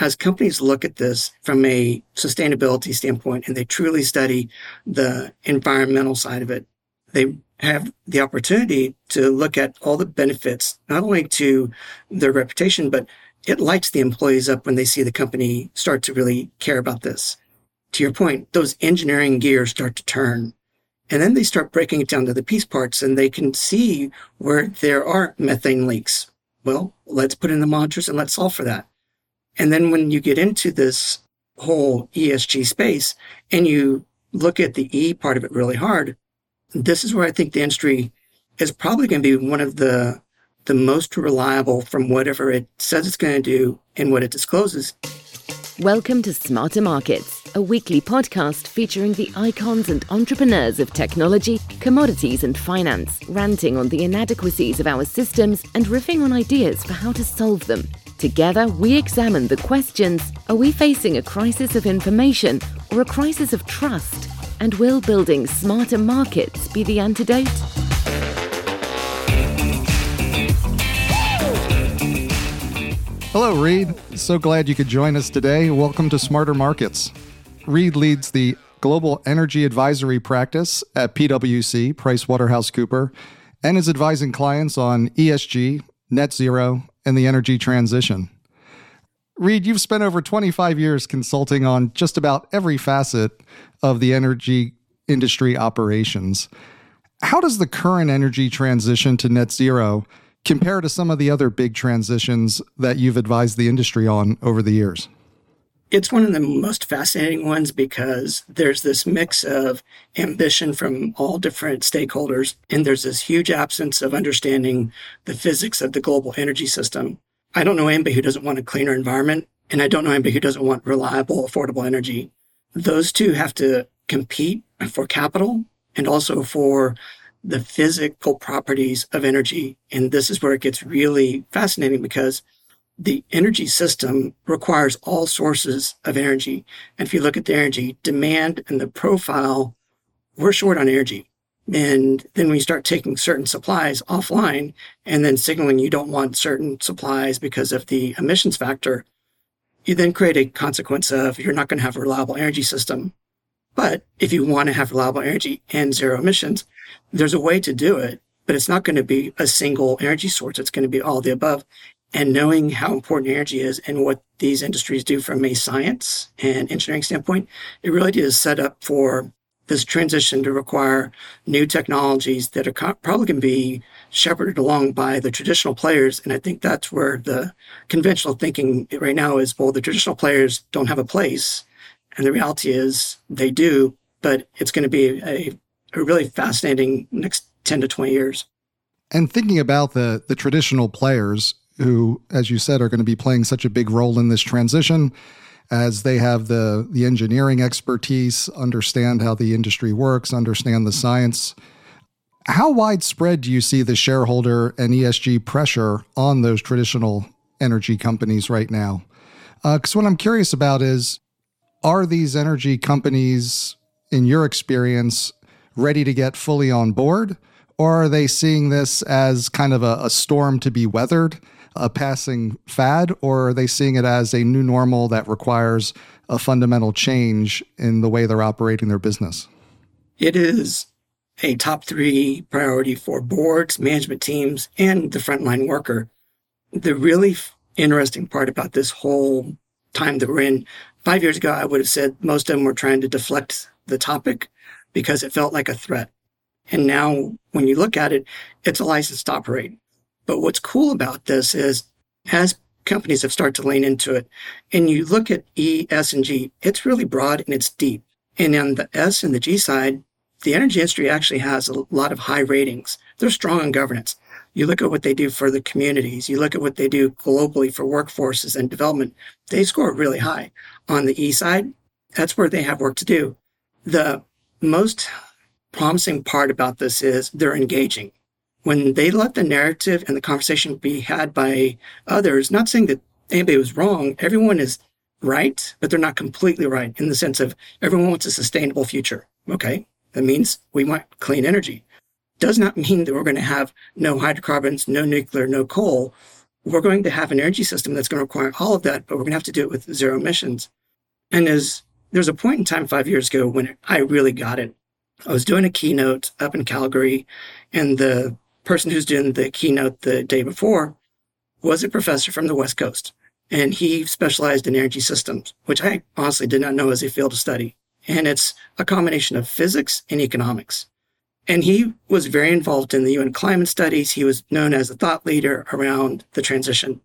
as companies look at this from a sustainability standpoint and they truly study the environmental side of it, they have the opportunity to look at all the benefits, not only to their reputation, but it lights the employees up when they see the company start to really care about this. To your point, those engineering gears start to turn. And then they start breaking it down to the piece parts and they can see where there are methane leaks. Well, let's put in the monitors and let's solve for that. And then when you get into this whole ESG space and you look at the E part of it really hard, this is where I think the industry is probably going to be one of the the most reliable from whatever it says it's going to do and what it discloses. Welcome to Smarter Markets, a weekly podcast featuring the icons and entrepreneurs of technology, commodities, and finance, ranting on the inadequacies of our systems and riffing on ideas for how to solve them. Together, we examine the questions Are we facing a crisis of information or a crisis of trust? And will building smarter markets be the antidote? Hello, Reid. So glad you could join us today. Welcome to Smarter Markets. Reid leads the Global Energy Advisory Practice at PwC, PricewaterhouseCooper, and is advising clients on ESG, net zero, and the energy transition. Reid, you've spent over 25 years consulting on just about every facet of the energy industry operations. How does the current energy transition to net zero compare to some of the other big transitions that you've advised the industry on over the years? It's one of the most fascinating ones because there's this mix of ambition from all different stakeholders, and there's this huge absence of understanding the physics of the global energy system. I don't know anybody who doesn't want a cleaner environment, and I don't know anybody who doesn't want reliable, affordable energy. Those two have to compete for capital and also for the physical properties of energy. And this is where it gets really fascinating because the energy system requires all sources of energy. And if you look at the energy demand and the profile, we're short on energy. And then when you start taking certain supplies offline and then signaling you don't want certain supplies because of the emissions factor, you then create a consequence of you're not going to have a reliable energy system. But if you want to have reliable energy and zero emissions, there's a way to do it, but it's not going to be a single energy source. It's going to be all the above and knowing how important energy is and what these industries do from a science and engineering standpoint, it really is set up for this transition to require new technologies that are co- probably going to be shepherded along by the traditional players. And I think that's where the conventional thinking right now is, well, the traditional players don't have a place. And the reality is they do, but it's going to be a, a really fascinating next 10 to 20 years. And thinking about the the traditional players, who, as you said, are going to be playing such a big role in this transition as they have the, the engineering expertise, understand how the industry works, understand the science. How widespread do you see the shareholder and ESG pressure on those traditional energy companies right now? Because uh, what I'm curious about is are these energy companies, in your experience, ready to get fully on board? Or are they seeing this as kind of a, a storm to be weathered a passing fad, or are they seeing it as a new normal that requires a fundamental change in the way they're operating their business? It is a top three priority for boards, management teams, and the frontline worker. The really interesting part about this whole time that we're in, five years ago, I would have said most of them were trying to deflect the topic because it felt like a threat. And now when you look at it, it's a license to operate. But what's cool about this is as companies have started to lean into it and you look at E, S, and G, it's really broad and it's deep. And on the S and the G side, the energy industry actually has a lot of high ratings. They're strong on governance. You look at what they do for the communities. You look at what they do globally for workforces and development. They score really high. On the E side, that's where they have work to do. The most promising part about this is they're engaging when they let the narrative and the conversation be had by others, not saying that anybody was wrong, everyone is right, but they're not completely right in the sense of everyone wants a sustainable future. Okay. That means we want clean energy. Does not mean that we're going to have no hydrocarbons, no nuclear, no coal. we're going to have an energy system that's going to require all of that, but we're going to have to do it with zero emissions. And as there's a point in time five years ago when I really got it. I was doing a keynote up in Calgary, and the person who's doing the keynote the day before was a professor from the West Coast. And he specialized in energy systems, which I honestly did not know as a field of study. And it's a combination of physics and economics. And he was very involved in the UN climate studies. He was known as a thought leader around the transition.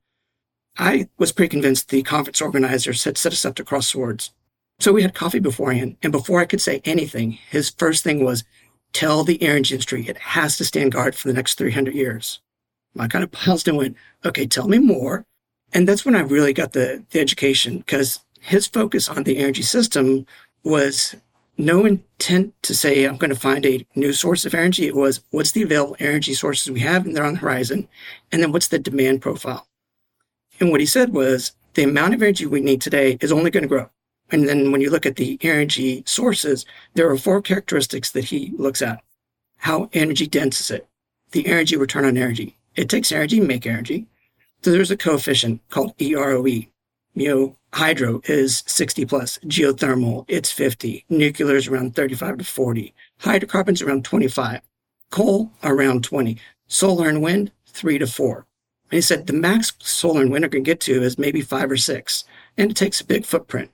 I was pretty convinced the conference organizers had set us up to cross swords. So we had coffee beforehand. And before I could say anything, his first thing was tell the energy industry it has to stand guard for the next 300 years. I kind of paused and went, okay, tell me more. And that's when I really got the, the education because his focus on the energy system was no intent to say I'm going to find a new source of energy. It was what's the available energy sources we have and they're on the horizon, and then what's the demand profile. And what he said was the amount of energy we need today is only going to grow. And then when you look at the energy sources, there are four characteristics that he looks at. How energy dense is it? The energy return on energy. It takes energy make energy. So there's a coefficient called EROE. You know, hydro is 60 plus, geothermal, it's 50, nuclear is around 35 to 40, hydrocarbons around 25, coal around 20, solar and wind, three to four. And he said the max solar and wind are going to get to is maybe five or six, and it takes a big footprint.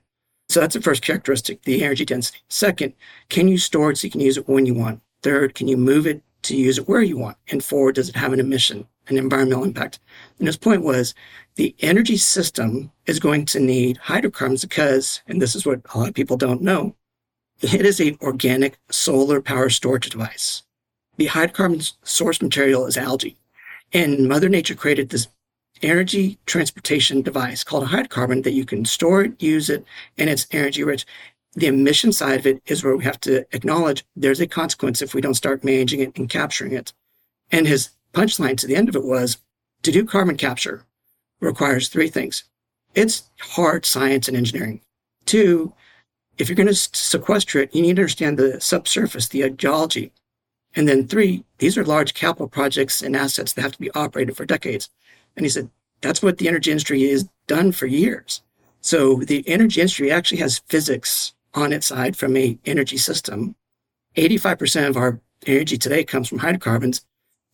So that's the first characteristic, the energy density. Second, can you store it so you can use it when you want? Third, can you move it to use it where you want? And four, does it have an emission, an environmental impact? And his point was the energy system is going to need hydrocarbons because, and this is what a lot of people don't know, it is a organic solar power storage device. The hydrocarbon source material is algae. And Mother Nature created this energy transportation device called a hydrocarbon that you can store it, use it, and it's energy rich. The emission side of it is where we have to acknowledge there's a consequence if we don't start managing it and capturing it. And his punchline to the end of it was to do carbon capture, requires three things. It's hard science and engineering. Two, if you're going to sequester it, you need to understand the subsurface, the geology. And then three, these are large capital projects and assets that have to be operated for decades. And he said, that's what the energy industry has done for years. So the energy industry actually has physics on its side from a energy system. 85% of our energy today comes from hydrocarbons.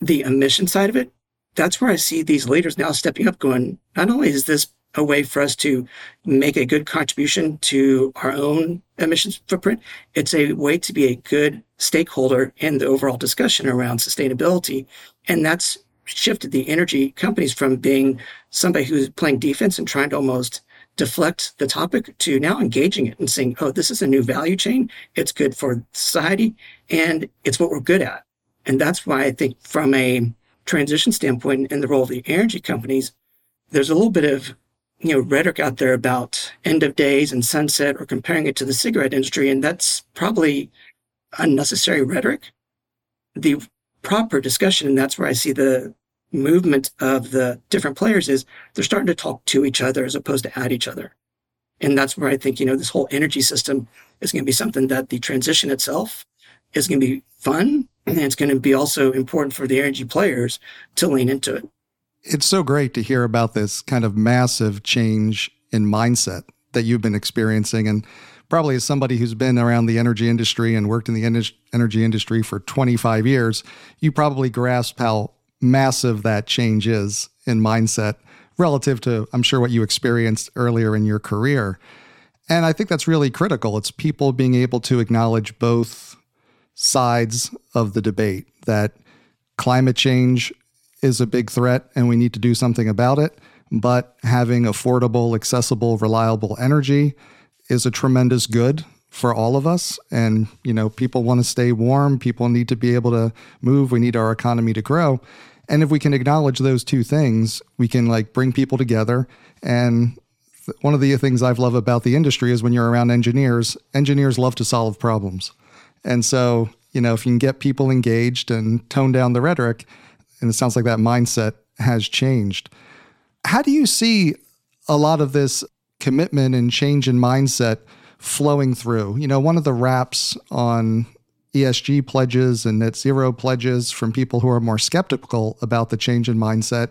The emission side of it that's where I see these leaders now stepping up, going, not only is this a way for us to make a good contribution to our own emissions footprint, it's a way to be a good stakeholder in the overall discussion around sustainability. And that's shifted the energy companies from being somebody who's playing defense and trying to almost deflect the topic to now engaging it and saying, oh, this is a new value chain. It's good for society and it's what we're good at. And that's why I think from a transition standpoint and the role of the energy companies, there's a little bit of you know rhetoric out there about end of days and sunset or comparing it to the cigarette industry, and that's probably unnecessary rhetoric. The proper discussion, and that's where I see the movement of the different players is they're starting to talk to each other as opposed to at each other. And that's where I think, you know, this whole energy system is going to be something that the transition itself is going to be fun and it's going to be also important for the energy players to lean into it. It's so great to hear about this kind of massive change in mindset that you've been experiencing. And probably as somebody who's been around the energy industry and worked in the energy industry for 25 years, you probably grasp how massive that change is in mindset relative to, I'm sure, what you experienced earlier in your career. And I think that's really critical. It's people being able to acknowledge both sides of the debate that climate change is a big threat and we need to do something about it. But having affordable, accessible, reliable energy is a tremendous good for all of us. And, you know, people want to stay warm. People need to be able to move. We need our economy to grow. And if we can acknowledge those two things, we can like bring people together. And th- one of the things I've loved about the industry is when you're around engineers, engineers love to solve problems. And so, you know, if you can get people engaged and tone down the rhetoric, and it sounds like that mindset has changed. How do you see a lot of this commitment and change in mindset flowing through? You know, one of the raps on ESG pledges and net zero pledges from people who are more skeptical about the change in mindset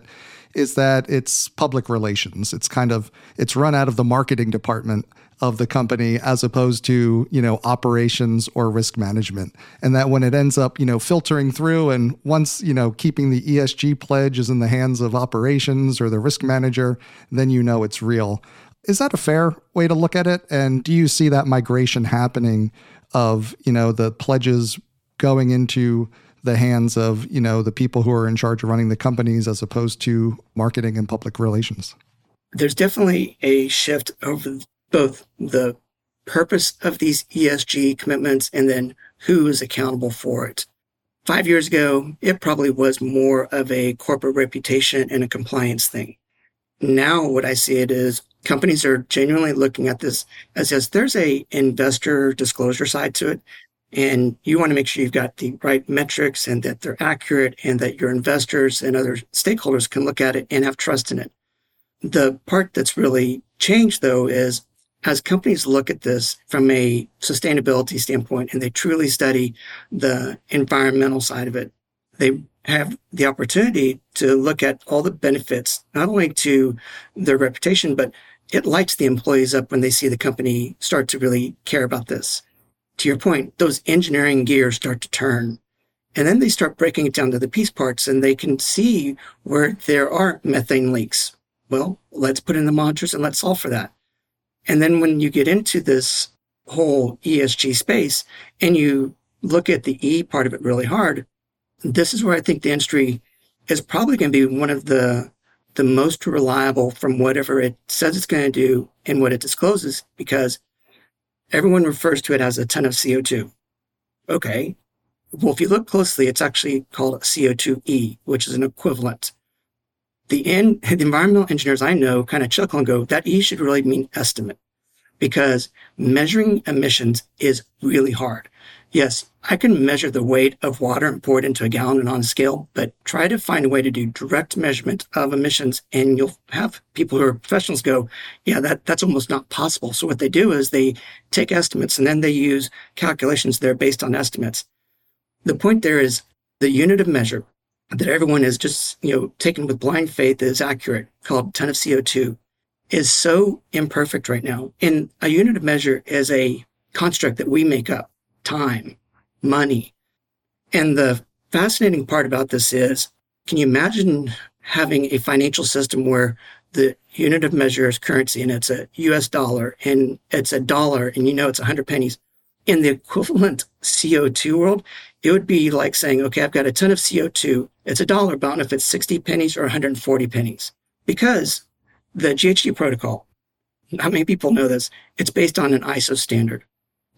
is that it's public relations. It's kind of it's run out of the marketing department of the company as opposed to, you know, operations or risk management. And that when it ends up, you know, filtering through and once, you know, keeping the ESG pledge is in the hands of operations or the risk manager, then you know it's real. Is that a fair way to look at it? And do you see that migration happening of, you know, the pledges going into the hands of you know the people who are in charge of running the companies as opposed to marketing and public relations there's definitely a shift over both the purpose of these ESG commitments and then who is accountable for it. Five years ago, it probably was more of a corporate reputation and a compliance thing. Now, what I see it is companies are genuinely looking at this as, as there's a investor disclosure side to it and you want to make sure you've got the right metrics and that they're accurate and that your investors and other stakeholders can look at it and have trust in it. The part that's really changed though is as companies look at this from a sustainability standpoint and they truly study the environmental side of it, they have the opportunity to look at all the benefits, not only to their reputation, but it lights the employees up when they see the company start to really care about this to your point, those engineering gears start to turn. And then they start breaking it down to the piece parts and they can see where there are methane leaks. Well, let's put in the monitors and let's solve for that. And then when you get into this whole ESG space and you look at the E part of it really hard, this is where I think the industry is probably going to be one of the the most reliable from whatever it says it's going to do and what it discloses because Everyone refers to it as a ton of CO2. Okay. Well, if you look closely, it's actually called CO2e, which is an equivalent. The, in, the environmental engineers I know kind of chuckle and go, that E should really mean estimate because measuring emissions is really hard. Yes, I can measure the weight of water and pour it into a gallon and on a scale, but try to find a way to do direct measurement of emissions. And you'll have people who are professionals go, yeah, that, that's almost not possible. So what they do is they take estimates and then they use calculations that are based on estimates. The point there is the unit of measure that everyone is just, you know, taken with blind faith is accurate, called ton of CO2, is so imperfect right now. And a unit of measure is a construct that we make up time, money. And the fascinating part about this is can you imagine having a financial system where the unit of measure is currency and it's a US dollar and it's a dollar and you know it's 100 pennies? In the equivalent CO2 world, it would be like saying, okay, I've got a ton of CO2. It's a dollar bound if it's 60 pennies or 140 pennies. Because the GHG protocol, how many people know this? It's based on an ISO standard.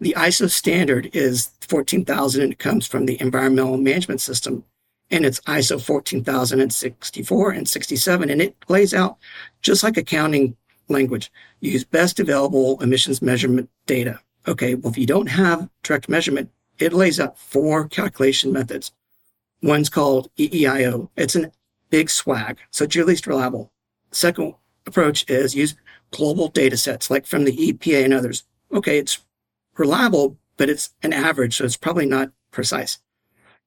The ISO standard is 14,000 and it comes from the environmental management system. And it's ISO 14064 and 67. And it lays out just like accounting language, use best available emissions measurement data. Okay. Well, if you don't have direct measurement, it lays out four calculation methods. One's called EEIO. It's a big swag. So it's your least reliable. Second approach is use global data sets like from the EPA and others. Okay. It's reliable, but it's an average, so it's probably not precise.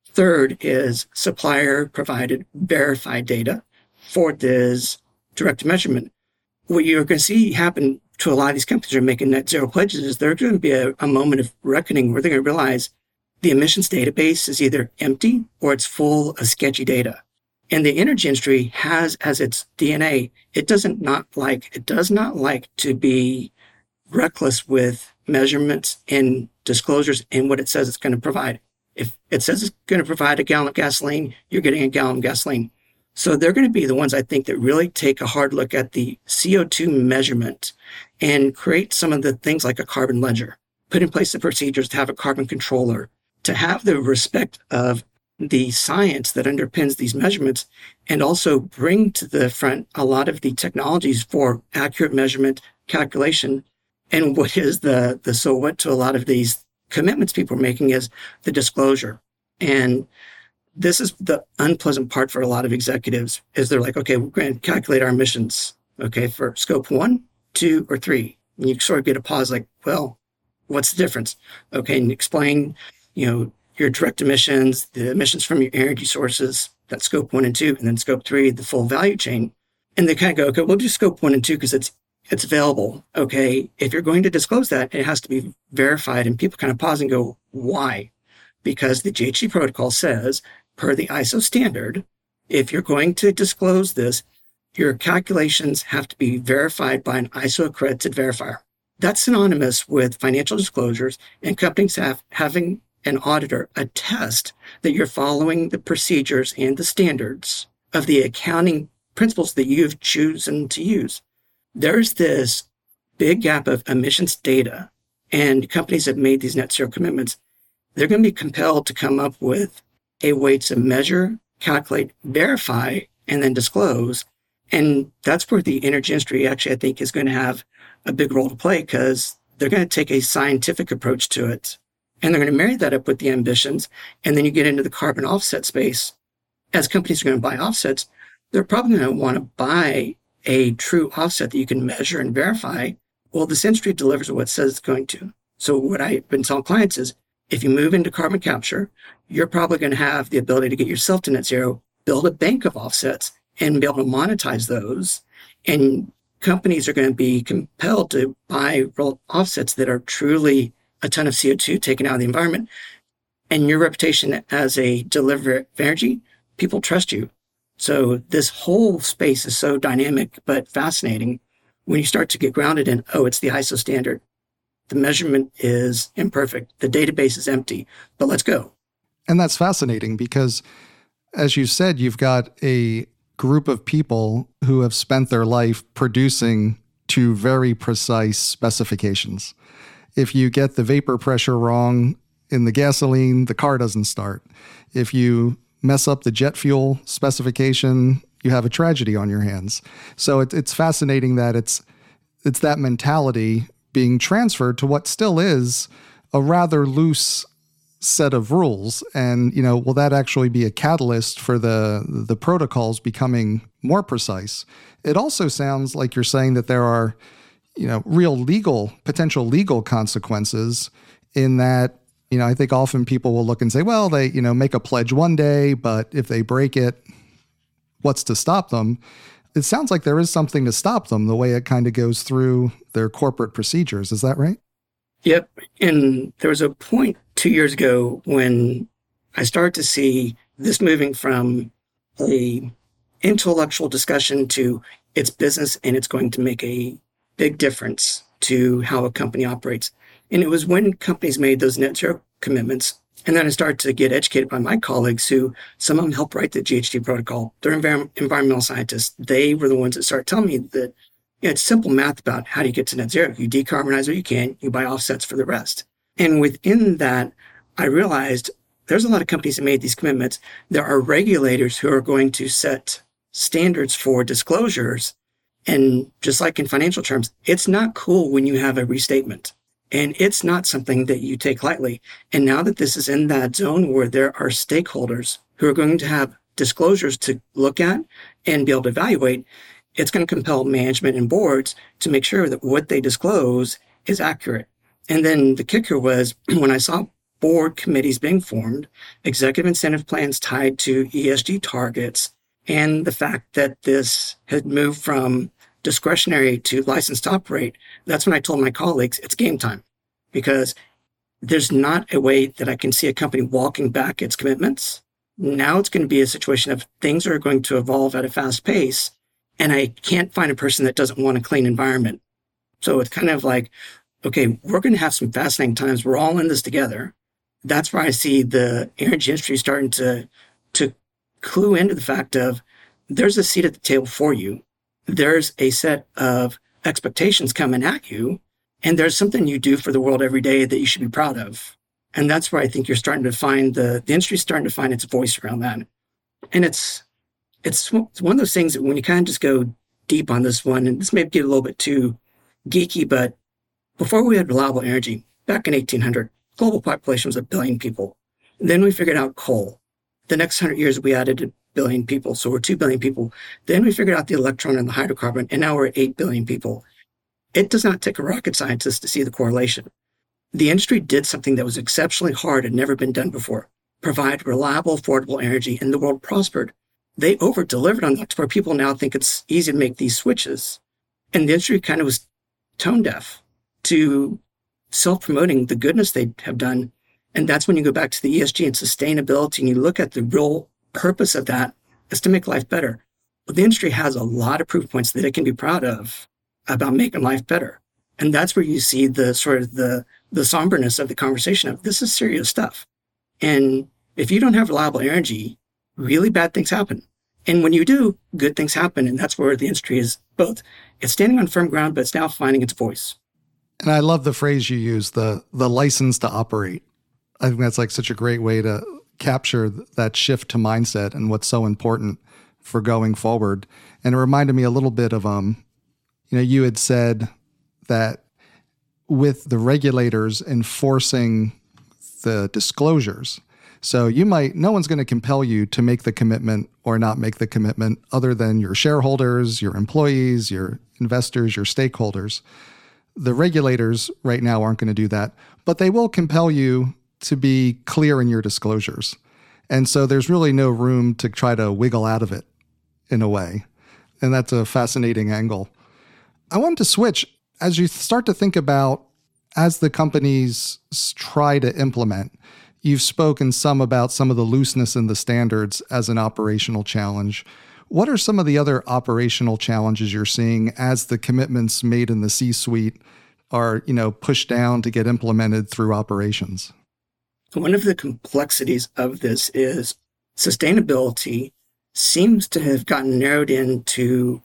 Third is supplier provided verified data. Fourth is direct measurement. What you're going to see happen to a lot of these companies are making net zero pledges is there's going to be a, a moment of reckoning where they're going to realize the emissions database is either empty or it's full of sketchy data. And the energy industry has as its DNA, it doesn't not like, it does not like to be reckless with measurements and disclosures and what it says it's going to provide. If it says it's going to provide a gallon of gasoline, you're getting a gallon of gasoline. So they're going to be the ones I think that really take a hard look at the CO2 measurement and create some of the things like a carbon ledger, put in place the procedures to have a carbon controller, to have the respect of the science that underpins these measurements and also bring to the front a lot of the technologies for accurate measurement, calculation, and what is the, the so what to a lot of these commitments people are making is the disclosure. And this is the unpleasant part for a lot of executives is they're like, okay, we're going to calculate our emissions. Okay. For scope one, two, or three. And you sort of get a pause like, well, what's the difference? Okay. And explain, you know, your direct emissions, the emissions from your energy sources, that's scope one and two, and then scope three, the full value chain. And they kind of go, okay, we'll do scope one and two because it's it's available. Okay. If you're going to disclose that, it has to be verified. And people kind of pause and go, why? Because the GHG protocol says, per the ISO standard, if you're going to disclose this, your calculations have to be verified by an ISO accredited verifier. That's synonymous with financial disclosures and companies have having an auditor attest that you're following the procedures and the standards of the accounting principles that you've chosen to use. There's this big gap of emissions data and companies have made these net zero commitments. They're going to be compelled to come up with a way to measure, calculate, verify, and then disclose. And that's where the energy industry actually, I think, is going to have a big role to play because they're going to take a scientific approach to it. And they're going to marry that up with the ambitions. And then you get into the carbon offset space. As companies are going to buy offsets, they're probably going to want to buy a true offset that you can measure and verify. Well, this industry delivers what it says it's going to. So what I've been telling clients is if you move into carbon capture, you're probably going to have the ability to get yourself to net zero, build a bank of offsets and be able to monetize those. And companies are going to be compelled to buy offsets that are truly a ton of CO2 taken out of the environment. And your reputation as a deliverer of energy, people trust you. So this whole space is so dynamic but fascinating when you start to get grounded in, oh, it's the ISO standard. The measurement is imperfect. The database is empty, but let's go. And that's fascinating because, as you said, you've got a group of people who have spent their life producing to very precise specifications. If you get the vapor pressure wrong in the gasoline, the car doesn't start. If you mess up the jet fuel specification, you have a tragedy on your hands. So it, it's fascinating that it's it's that mentality being transferred to what still is a rather loose set of rules and you know will that actually be a catalyst for the the protocols becoming more precise it also sounds like you're saying that there are you know real legal potential legal consequences in that you know i think often people will look and say well they you know make a pledge one day but if they break it what's to stop them it sounds like there is something to stop them the way it kind of goes through their corporate procedures is that right Yep. And there was a point two years ago when I started to see this moving from a intellectual discussion to its business and it's going to make a big difference to how a company operates. And it was when companies made those net zero commitments. And then I started to get educated by my colleagues who some of them helped write the GHG protocol. They're env- environmental scientists. They were the ones that started telling me that you know, it's simple math about how do you get to net zero. You decarbonize what you can, you buy offsets for the rest. And within that, I realized there's a lot of companies that made these commitments. There are regulators who are going to set standards for disclosures. And just like in financial terms, it's not cool when you have a restatement. And it's not something that you take lightly. And now that this is in that zone where there are stakeholders who are going to have disclosures to look at and be able to evaluate, it's going to compel management and boards to make sure that what they disclose is accurate. And then the kicker was when I saw board committees being formed, executive incentive plans tied to ESG targets, and the fact that this had moved from discretionary to licensed to operate, that's when I told my colleagues it's game time because there's not a way that I can see a company walking back its commitments. Now it's going to be a situation of things are going to evolve at a fast pace and I can't find a person that doesn't want a clean environment. So it's kind of like, okay, we're going to have some fascinating times. We're all in this together. That's where I see the energy industry starting to, to clue into the fact of there's a seat at the table for you. There's a set of expectations coming at you. And there's something you do for the world every day that you should be proud of. And that's where I think you're starting to find the, the industry starting to find its voice around that. And it's, it's, one of those things that when you kind of just go deep on this one, and this may get a little bit too geeky, but before we had reliable energy, back in 1800, global population was a billion people. Then we figured out coal. The next hundred years, we added billion people. So we're 2 billion people. Then we figured out the electron and the hydrocarbon, and now we're 8 billion people. It does not take a rocket scientist to see the correlation. The industry did something that was exceptionally hard and never been done before. provide reliable, affordable energy, and the world prospered. They over delivered on that to where people now think it's easy to make these switches. And the industry kind of was tone deaf to self promoting the goodness they have done. And that's when you go back to the ESG and sustainability and you look at the real purpose of that is to make life better. But the industry has a lot of proof points that it can be proud of about making life better. And that's where you see the sort of the, the somberness of the conversation of this is serious stuff. And if you don't have reliable energy, really bad things happen. And when you do, good things happen. And that's where the industry is both. It's standing on firm ground, but it's now finding its voice. And I love the phrase you use, the the license to operate. I think that's like such a great way to capture that shift to mindset and what's so important for going forward. And it reminded me a little bit of um, you know, you had said that with the regulators enforcing the disclosures. So you might, no one's going to compel you to make the commitment or not make the commitment other than your shareholders, your employees, your investors, your stakeholders. The regulators right now aren't going to do that, but they will compel you to be clear in your disclosures. And so there's really no room to try to wiggle out of it in a way. And that's a fascinating angle. I wanted to switch as you start to think about as the companies try to implement. You've spoken some about some of the looseness in the standards as an operational challenge. What are some of the other operational challenges you're seeing as the commitments made in the C-suite are, you know, pushed down to get implemented through operations? One of the complexities of this is sustainability seems to have gotten narrowed into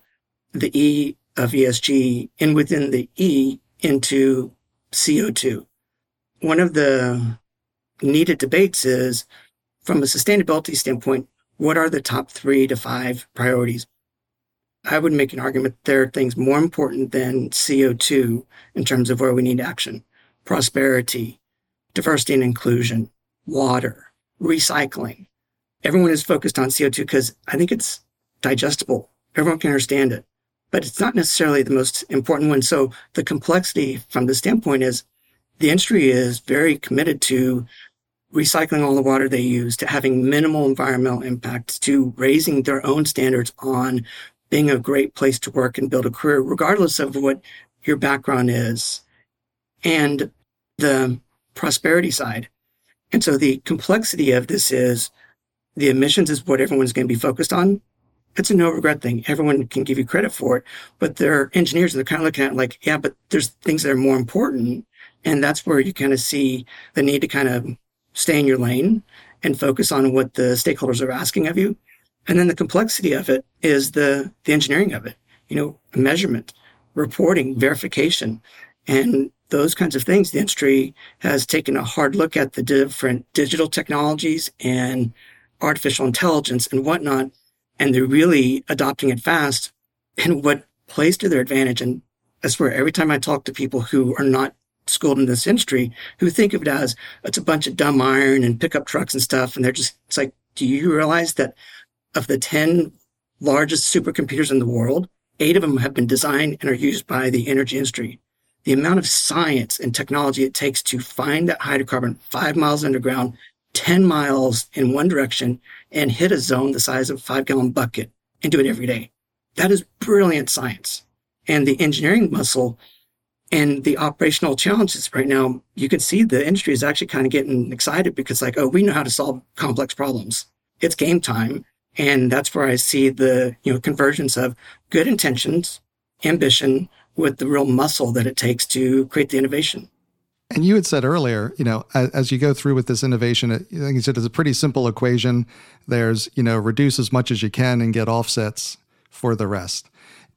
the E of ESG and within the E into CO2. One of the needed debates is from a sustainability standpoint, what are the top three to five priorities? I would make an argument there are things more important than CO2 in terms of where we need action. Prosperity, diversity and inclusion, water, recycling. Everyone is focused on CO2 because I think it's digestible. Everyone can understand it but it's not necessarily the most important one. So the complexity from the standpoint is the industry is very committed to recycling all the water they use, to having minimal environmental impacts, to raising their own standards on being a great place to work and build a career, regardless of what your background is, and the prosperity side. And so the complexity of this is the emissions is what everyone's going to be focused on it's a no regret thing. Everyone can give you credit for it, but they're engineers and they're kind of looking at like, yeah, but there's things that are more important. And that's where you kind of see the need to kind of stay in your lane and focus on what the stakeholders are asking of you. And then the complexity of it is the, the engineering of it, you know, measurement, reporting, verification, and those kinds of things. The industry has taken a hard look at the different digital technologies and artificial intelligence and whatnot and they're really adopting it fast. And what plays to their advantage, and I swear every time I talk to people who are not schooled in this industry, who think of it as it's a bunch of dumb iron and pickup trucks and stuff, and they're just it's like, do you realize that of the ten largest supercomputers in the world, eight of them have been designed and are used by the energy industry. The amount of science and technology it takes to find that hydrocarbon five miles underground 10 miles in one direction and hit a zone the size of a five gallon bucket and do it every day. That is brilliant science. And the engineering muscle and the operational challenges right now, you can see the industry is actually kind of getting excited because like, oh, we know how to solve complex problems. It's game time. And that's where I see the, you know, convergence of good intentions, ambition with the real muscle that it takes to create the innovation. And you had said earlier, you know, as, as, you go through with this innovation, it, like you said, it's a pretty simple equation. There's, you know, reduce as much as you can and get offsets for the rest.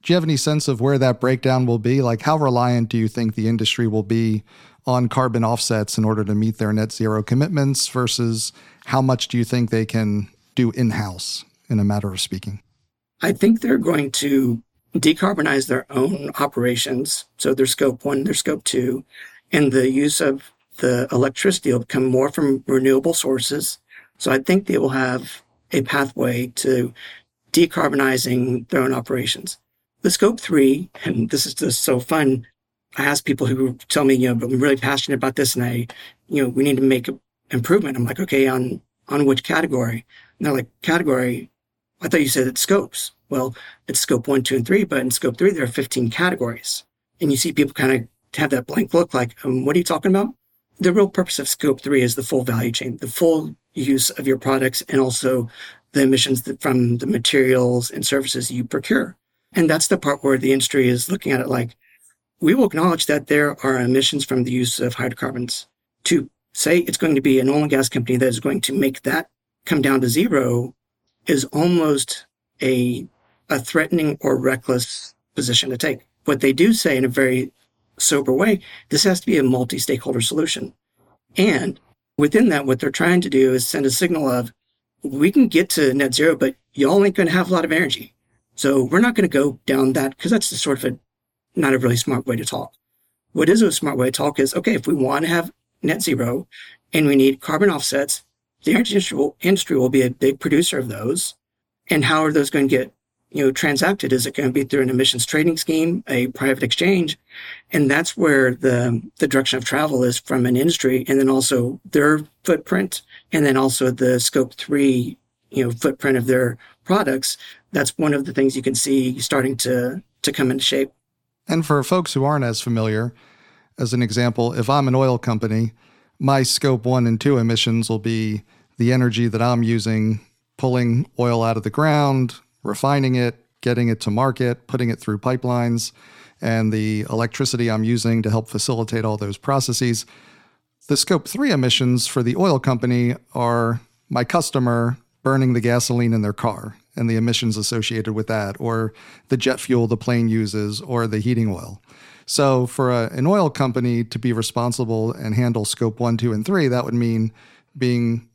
Do you have any sense of where that breakdown will be? Like, how reliant do you think the industry will be on carbon offsets in order to meet their net zero commitments versus how much do you think they can do in house, in a matter of speaking? I think they're going to decarbonize their own operations. So their scope one, their scope two and the use of the electricity will come more from renewable sources. So I think they will have a pathway to decarbonizing their own operations. The scope three, and this is just so fun. I ask people who tell me, you know, I'm really passionate about this and I, you know, we need to make improvement. I'm like, okay, on on which category. And they're like, category? I thought you said it's scopes. Well, it's scope one, two, and three, but in scope three, there are 15 categories. And you see people kind of have that blank look like, um, what are you talking about? The real purpose of scope three is the full value chain, the full use of your products and also the emissions from the materials and services you procure. And that's the part where the industry is looking at it like, we will acknowledge that there are emissions from the use of hydrocarbons. To say it's going to be an oil and gas company that is going to make that come down to zero is almost a, a threatening or reckless position to take. What they do say in a very sober way, this has to be a multi-stakeholder solution. And within that, what they're trying to do is send a signal of, we can get to net zero, but y'all ain't going to have a lot of energy. So we're not going to go down that because that's sort of a, not a really smart way to talk. What is a smart way to talk is, okay, if we want to have net zero and we need carbon offsets, the energy industry will, industry will be a big producer of those. And how are those going to get, you know, transacted? Is it going to be through an emissions trading scheme, a private exchange? And that's where the, the direction of travel is from an industry and then also their footprint and then also the scope three, you know, footprint of their products. That's one of the things you can see starting to, to come into shape. And for folks who aren't as familiar, as an example, if I'm an oil company, my scope one and two emissions will be the energy that I'm using, pulling oil out of the ground, refining it, getting it to market, putting it through pipelines, and the electricity I'm using to help facilitate all those processes. The scope three emissions for the oil company are my customer burning the gasoline in their car and the emissions associated with that, or the jet fuel the plane uses, or the heating oil. So, for a, an oil company to be responsible and handle scope one, two, and three, that would mean being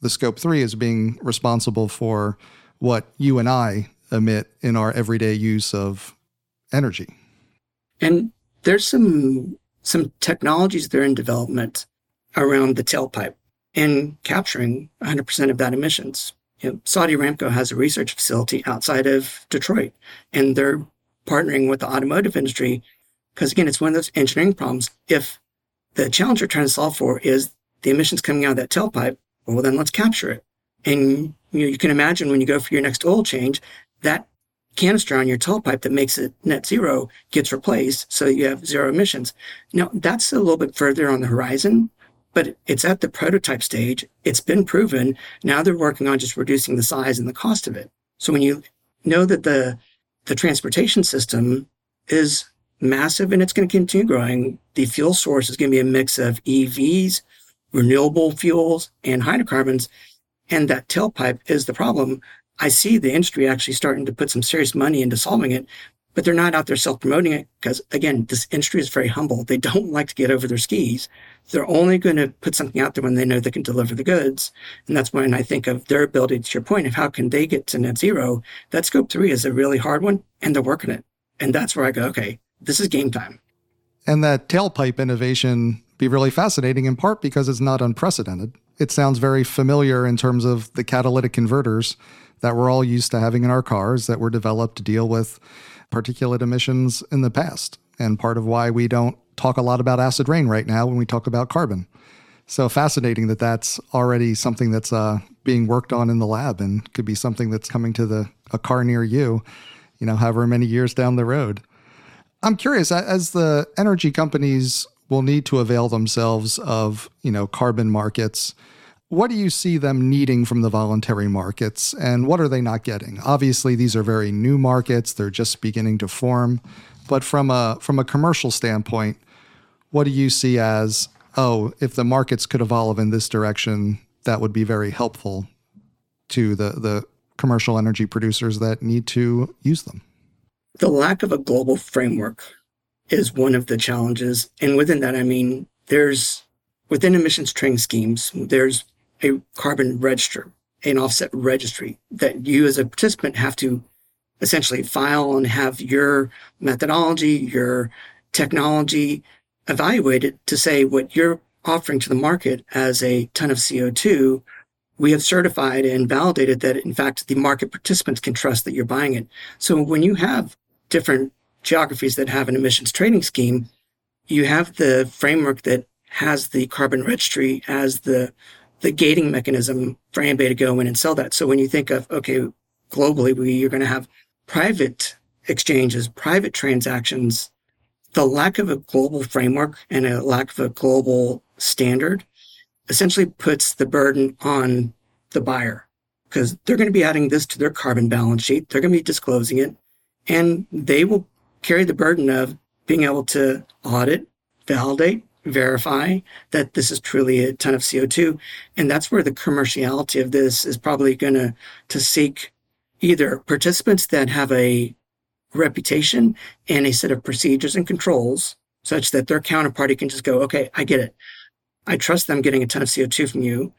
the scope three is being responsible for what you and I emit in our everyday use of energy. And there's some some technologies that are in development around the tailpipe and capturing 100% of that emissions. You know, Saudi Aramco has a research facility outside of Detroit, and they're partnering with the automotive industry because again, it's one of those engineering problems. If the challenge you're trying to solve for is the emissions coming out of that tailpipe, well, then let's capture it. And you know, you can imagine when you go for your next oil change, that canister on your tailpipe that makes it net zero gets replaced. So you have zero emissions. Now that's a little bit further on the horizon, but it's at the prototype stage. It's been proven. Now they're working on just reducing the size and the cost of it. So when you know that the, the transportation system is massive and it's going to continue growing. The fuel source is going to be a mix of EVs, renewable fuels, and hydrocarbons. And that tailpipe is the problem. I see the industry actually starting to put some serious money into solving it, but they're not out there self promoting it because, again, this industry is very humble. They don't like to get over their skis. They're only going to put something out there when they know they can deliver the goods. And that's when I think of their ability to your point of how can they get to net zero. That scope three is a really hard one and they're working it. And that's where I go, okay, this is game time. And that tailpipe innovation be really fascinating in part because it's not unprecedented. It sounds very familiar in terms of the catalytic converters that we're all used to having in our cars that were developed to deal with particulate emissions in the past. And part of why we don't talk a lot about acid rain right now when we talk about carbon. So fascinating that that's already something that's uh, being worked on in the lab and could be something that's coming to the a car near you, you know, however many years down the road. I'm curious as the energy companies will need to avail themselves of, you know, carbon markets. What do you see them needing from the voluntary markets and what are they not getting? Obviously, these are very new markets, they're just beginning to form, but from a from a commercial standpoint, what do you see as oh, if the markets could evolve in this direction, that would be very helpful to the the commercial energy producers that need to use them? the lack of a global framework is one of the challenges. And within that, I mean, there's within emissions trading schemes, there's a carbon register, an offset registry that you as a participant have to essentially file and have your methodology, your technology evaluated to say what you're offering to the market as a ton of CO2 we have certified and validated that in fact the market participants can trust that you're buying it. So when you have different geographies that have an emissions trading scheme, you have the framework that has the carbon registry as the the gating mechanism for anybody to go in and sell that. So when you think of, okay, globally, we, you're going to have private exchanges, private transactions, the lack of a global framework and a lack of a global standard essentially puts the burden on the buyer because they're going to be adding this to their carbon balance sheet. They're going to be disclosing it and they will carry the burden of being able to audit, validate, verify that this is truly a ton of CO2. And that's where the commerciality of this is probably going to, to seek either participants that have a reputation and a set of procedures and controls such that their counterparty can just go, okay, I get it. I trust them getting a ton of CO2 from you.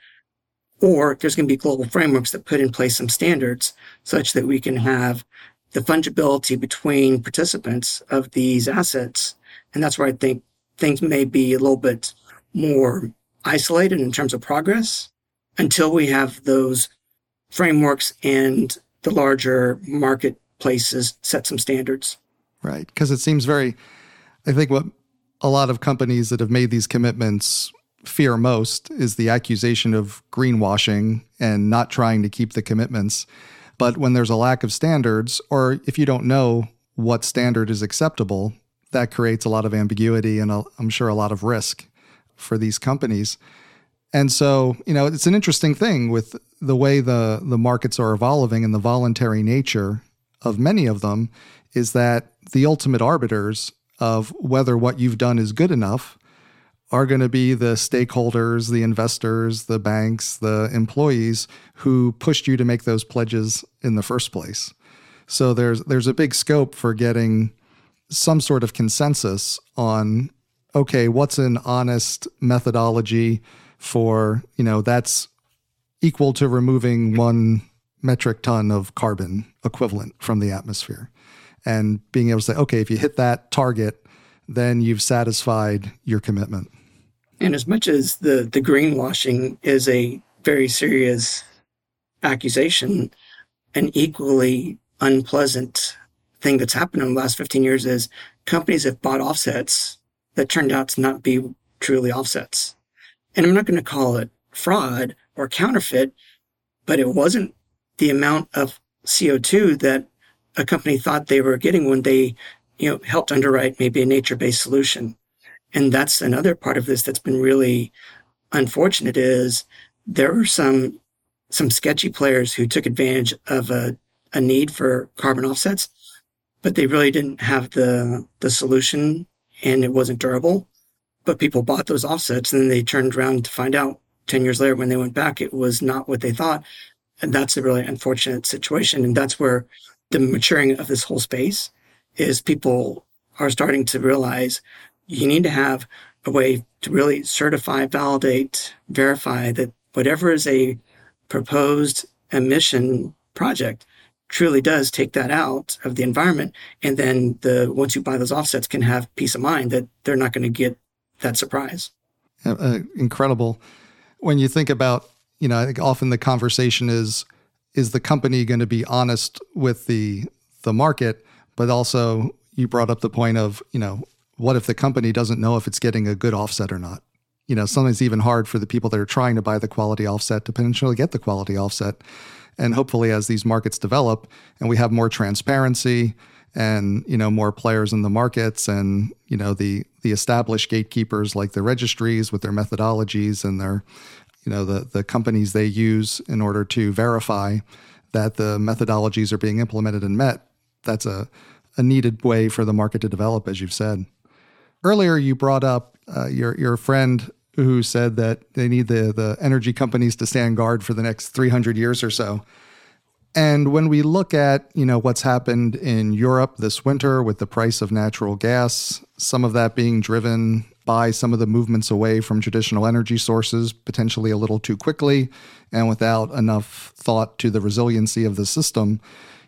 Or there's going to be global frameworks that put in place some standards such that we can have the fungibility between participants of these assets. And that's where I think things may be a little bit more isolated in terms of progress until we have those frameworks and the larger marketplaces set some standards. Right. Because it seems very, I think what a lot of companies that have made these commitments fear most is the accusation of greenwashing and not trying to keep the commitments. But when there's a lack of standards, or if you don't know what standard is acceptable, that creates a lot of ambiguity and I'm sure a lot of risk for these companies. And so, you know, it's an interesting thing with the way the the markets are evolving and the voluntary nature of many of them is that the ultimate arbiters of whether what you've done is good enough are going to be the stakeholders, the investors, the banks, the employees who pushed you to make those pledges in the first place. So there's there's a big scope for getting some sort of consensus on okay, what's an honest methodology for, you know, that's equal to removing 1 metric ton of carbon equivalent from the atmosphere. And being able to say, okay, if you hit that target, then you've satisfied your commitment. And as much as the, the greenwashing is a very serious accusation, an equally unpleasant thing that's happened in the last 15 years is companies have bought offsets that turned out to not be truly offsets. And I'm not going to call it fraud or counterfeit, but it wasn't the amount of CO2 that a company thought they were getting when they, you know, helped underwrite maybe a nature-based solution. And that's another part of this that's been really unfortunate is there were some some sketchy players who took advantage of a, a need for carbon offsets but they really didn't have the the solution and it wasn't durable. But people bought those offsets and then they turned around to find out 10 years later when they went back, it was not what they thought. And that's a really unfortunate situation. And that's where the maturing of this whole space is people are starting to realize you need to have a way to really certify, validate, verify that whatever is a proposed emission project truly does take that out of the environment. And then the once you buy those offsets can have peace of mind that they're not going to get that surprise. Uh, incredible. When you think about, you know, I think often the conversation is is the company going to be honest with the the market, but also you brought up the point of, you know, what if the company doesn't know if it's getting a good offset or not? You know, sometimes even hard for the people that are trying to buy the quality offset to potentially get the quality offset. And hopefully, as these markets develop and we have more transparency and you know more players in the markets and you know the the established gatekeepers like the registries with their methodologies and their you know the the companies they use in order to verify that the methodologies are being implemented and met that's a a needed way for the market to develop as you've said earlier you brought up uh, your your friend who said that they need the, the energy companies to stand guard for the next 300 years or so. And when we look at, you know, what's happened in Europe this winter with the price of natural gas, some of that being driven by some of the movements away from traditional energy sources, potentially a little too quickly and without enough thought to the resiliency of the system,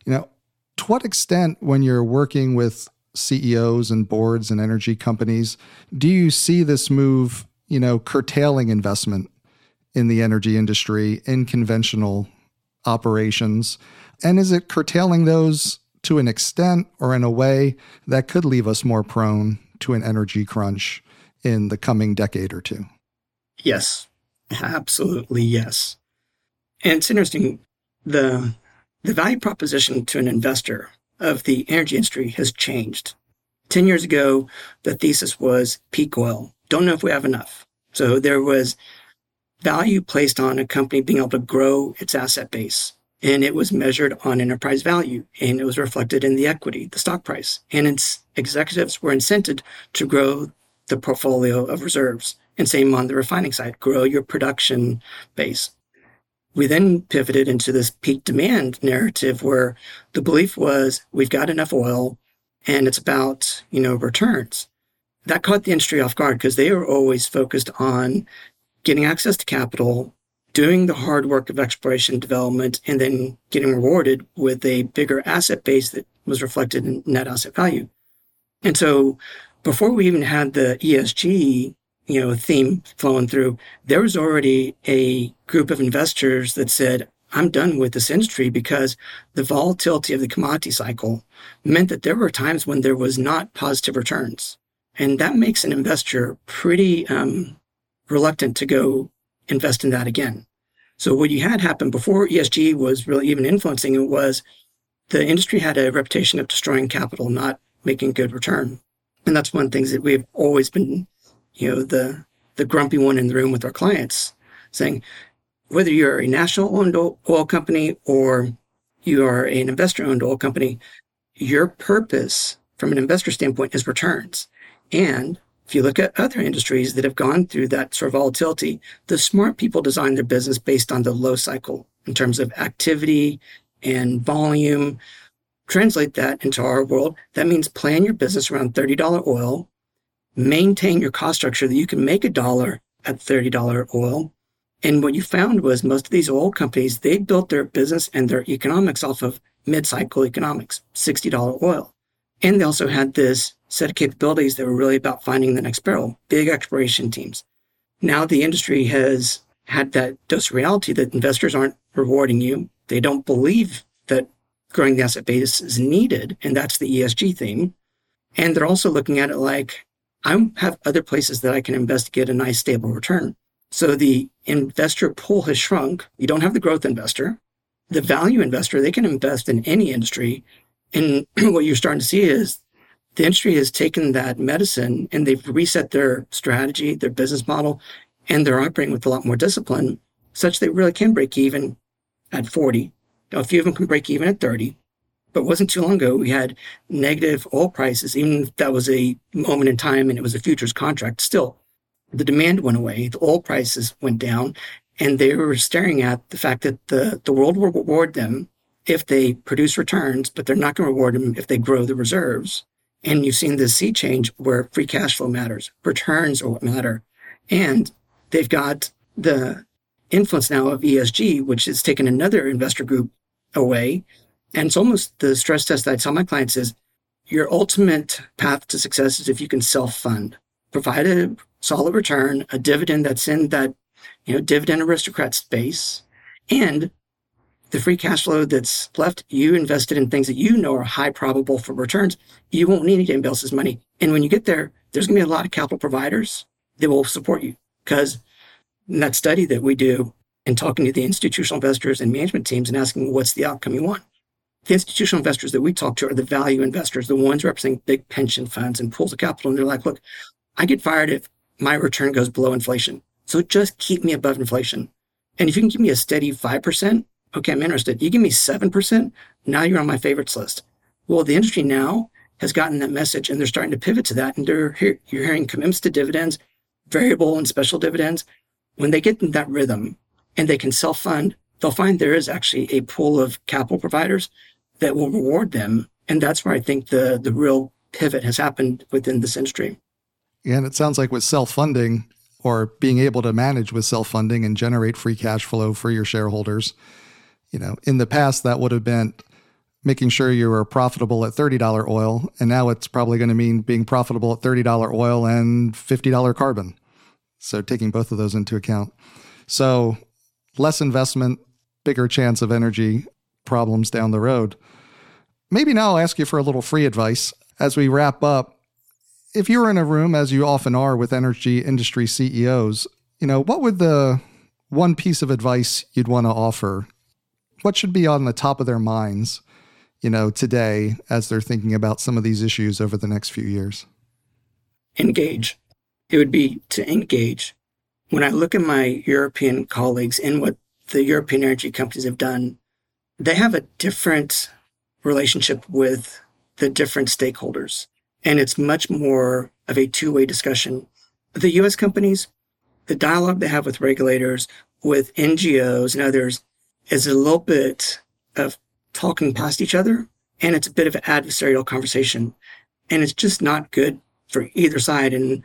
you know, to what extent when you're working with CEOs and boards and energy companies, do you see this move you know, curtailing investment in the energy industry in conventional operations? And is it curtailing those to an extent or in a way that could leave us more prone to an energy crunch in the coming decade or two? Yes. Absolutely, yes. And it's interesting, the the value proposition to an investor of the energy industry has changed. 10 years ago, the thesis was peak oil. Don't know if we have enough. So there was value placed on a company being able to grow its asset base. And it was measured on enterprise value and it was reflected in the equity, the stock price. And its executives were incented to grow the portfolio of reserves. And same on the refining side, grow your production base. We then pivoted into this peak demand narrative where the belief was we've got enough oil and it's about, you know, returns. That caught the industry off guard because they were always focused on getting access to capital, doing the hard work of exploration development, and then getting rewarded with a bigger asset base that was reflected in net asset value. And so before we even had the ESG you know, a theme flowing through, there was already a group of investors that said, I'm done with this industry because the volatility of the commodity cycle meant that there were times when there was not positive returns. And that makes an investor pretty um, reluctant to go invest in that again. So what you had happen before ESG was really even influencing it was the industry had a reputation of destroying capital, not making good return. And that's one of the things that we've always been you know, the, the grumpy one in the room with our clients saying, whether you're a national owned oil company or you are an investor owned oil company, your purpose from an investor standpoint is returns. And if you look at other industries that have gone through that sort of volatility, the smart people design their business based on the low cycle in terms of activity and volume. Translate that into our world. That means plan your business around $30 oil maintain your cost structure that you can make a dollar at $30 oil. And what you found was most of these oil companies, they built their business and their economics off of mid-cycle economics, $60 oil. And they also had this set of capabilities that were really about finding the next barrel, big exploration teams. Now the industry has had that dose of reality that investors aren't rewarding you. They don't believe that growing the asset base is needed. And that's the ESG theme. And they're also looking at it like, I have other places that I can invest to get a nice stable return. So the investor pool has shrunk. You don't have the growth investor. The value investor, they can invest in any industry. And what you're starting to see is the industry has taken that medicine and they've reset their strategy, their business model, and they're operating with a lot more discipline such they really can break even at 40. Now, a few of them can break even at 30. But wasn't too long ago we had negative oil prices, even if that was a moment in time and it was a futures contract. Still, the demand went away, the oil prices went down, and they were staring at the fact that the, the world will reward them if they produce returns, but they're not going to reward them if they grow the reserves. And you've seen this sea change where free cash flow matters, returns are what matter. And they've got the influence now of ESG, which has taken another investor group away and it's almost the stress test that I tell my clients is your ultimate path to success is if you can self fund, provide a solid return, a dividend that's in that, you know, dividend aristocrat space, and the free cash flow that's left, you invested in things that you know are high probable for returns. You won't need anybody else's money. And when you get there, there's going to be a lot of capital providers that will support you because in that study that we do and talking to the institutional investors and management teams and asking what's the outcome you want the institutional investors that we talk to are the value investors, the ones representing big pension funds and pools of capital. And they're like, look, I get fired if my return goes below inflation. So just keep me above inflation. And if you can give me a steady 5%, okay, I'm interested. You give me 7%, now you're on my favorites list. Well, the industry now has gotten that message and they're starting to pivot to that. And they're you're hearing commitments to dividends, variable and special dividends. When they get in that rhythm and they can self fund, they'll find there is actually a pool of capital providers that will reward them. And that's where I think the, the real pivot has happened within this industry. And it sounds like with self funding or being able to manage with self funding and generate free cash flow for your shareholders, you know, in the past, that would have been making sure you were profitable at $30 oil. And now it's probably going to mean being profitable at $30 oil and $50 carbon. So taking both of those into account. So less investment, bigger chance of energy problems down the road. Maybe now I'll ask you for a little free advice as we wrap up. If you were in a room, as you often are with energy industry CEOs, you know, what would the one piece of advice you'd want to offer, what should be on the top of their minds, you know, today as they're thinking about some of these issues over the next few years? Engage. It would be to engage. When I look at my European colleagues and what the European energy companies have done, they have a different relationship with the different stakeholders. And it's much more of a two way discussion. The US companies, the dialogue they have with regulators, with NGOs and others is a little bit of talking past each other. And it's a bit of an adversarial conversation. And it's just not good for either side. And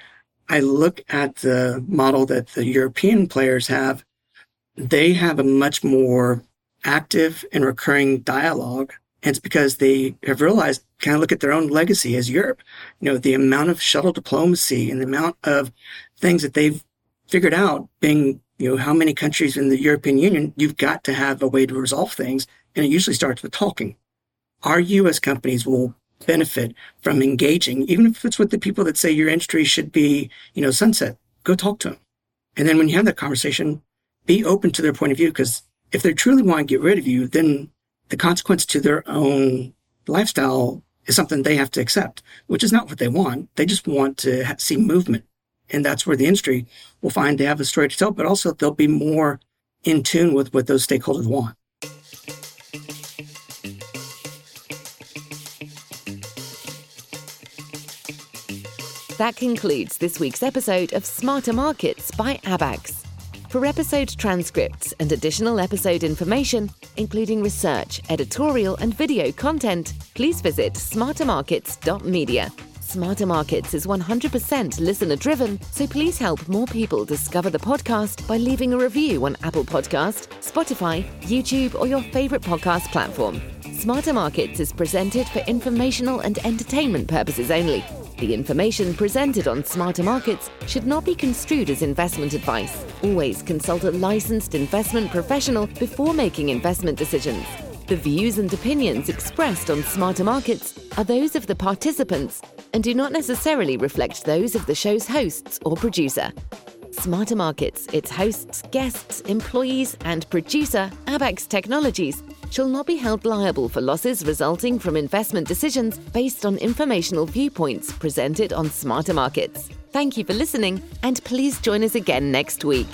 I look at the model that the European players have. They have a much more active and recurring dialogue. It's because they have realized, kind of look at their own legacy as Europe, you know, the amount of shuttle diplomacy and the amount of things that they've figured out being, you know, how many countries in the European Union, you've got to have a way to resolve things. And it usually starts with talking. Our U.S. companies will benefit from engaging, even if it's with the people that say your industry should be, you know, sunset. Go talk to them. And then when you have that conversation, be open to their point of view because if they truly want to get rid of you, then the consequence to their own lifestyle is something they have to accept, which is not what they want. They just want to see movement. And that's where the industry will find they have a story to tell, but also they'll be more in tune with what those stakeholders want. That concludes this week's episode of Smarter Markets by Abaxx. For episode transcripts and additional episode information, including research, editorial, and video content, please visit smartermarkets.media. Smarter Markets is 100% listener driven, so please help more people discover the podcast by leaving a review on Apple Podcast, Spotify, YouTube, or your favorite podcast platform. Smarter Markets is presented for informational and entertainment purposes only. The information presented on Smarter Markets should not be construed as investment advice. Always consult a licensed investment professional before making investment decisions. The views and opinions expressed on Smarter Markets are those of the participants and do not necessarily reflect those of the show's hosts or producer. Smarter Markets, its hosts, guests, employees, and producer, Abaxx Technologies, shall not be held liable for losses resulting from investment decisions based on informational viewpoints presented on Smarter Markets. Thank you for listening, and please join us again next week.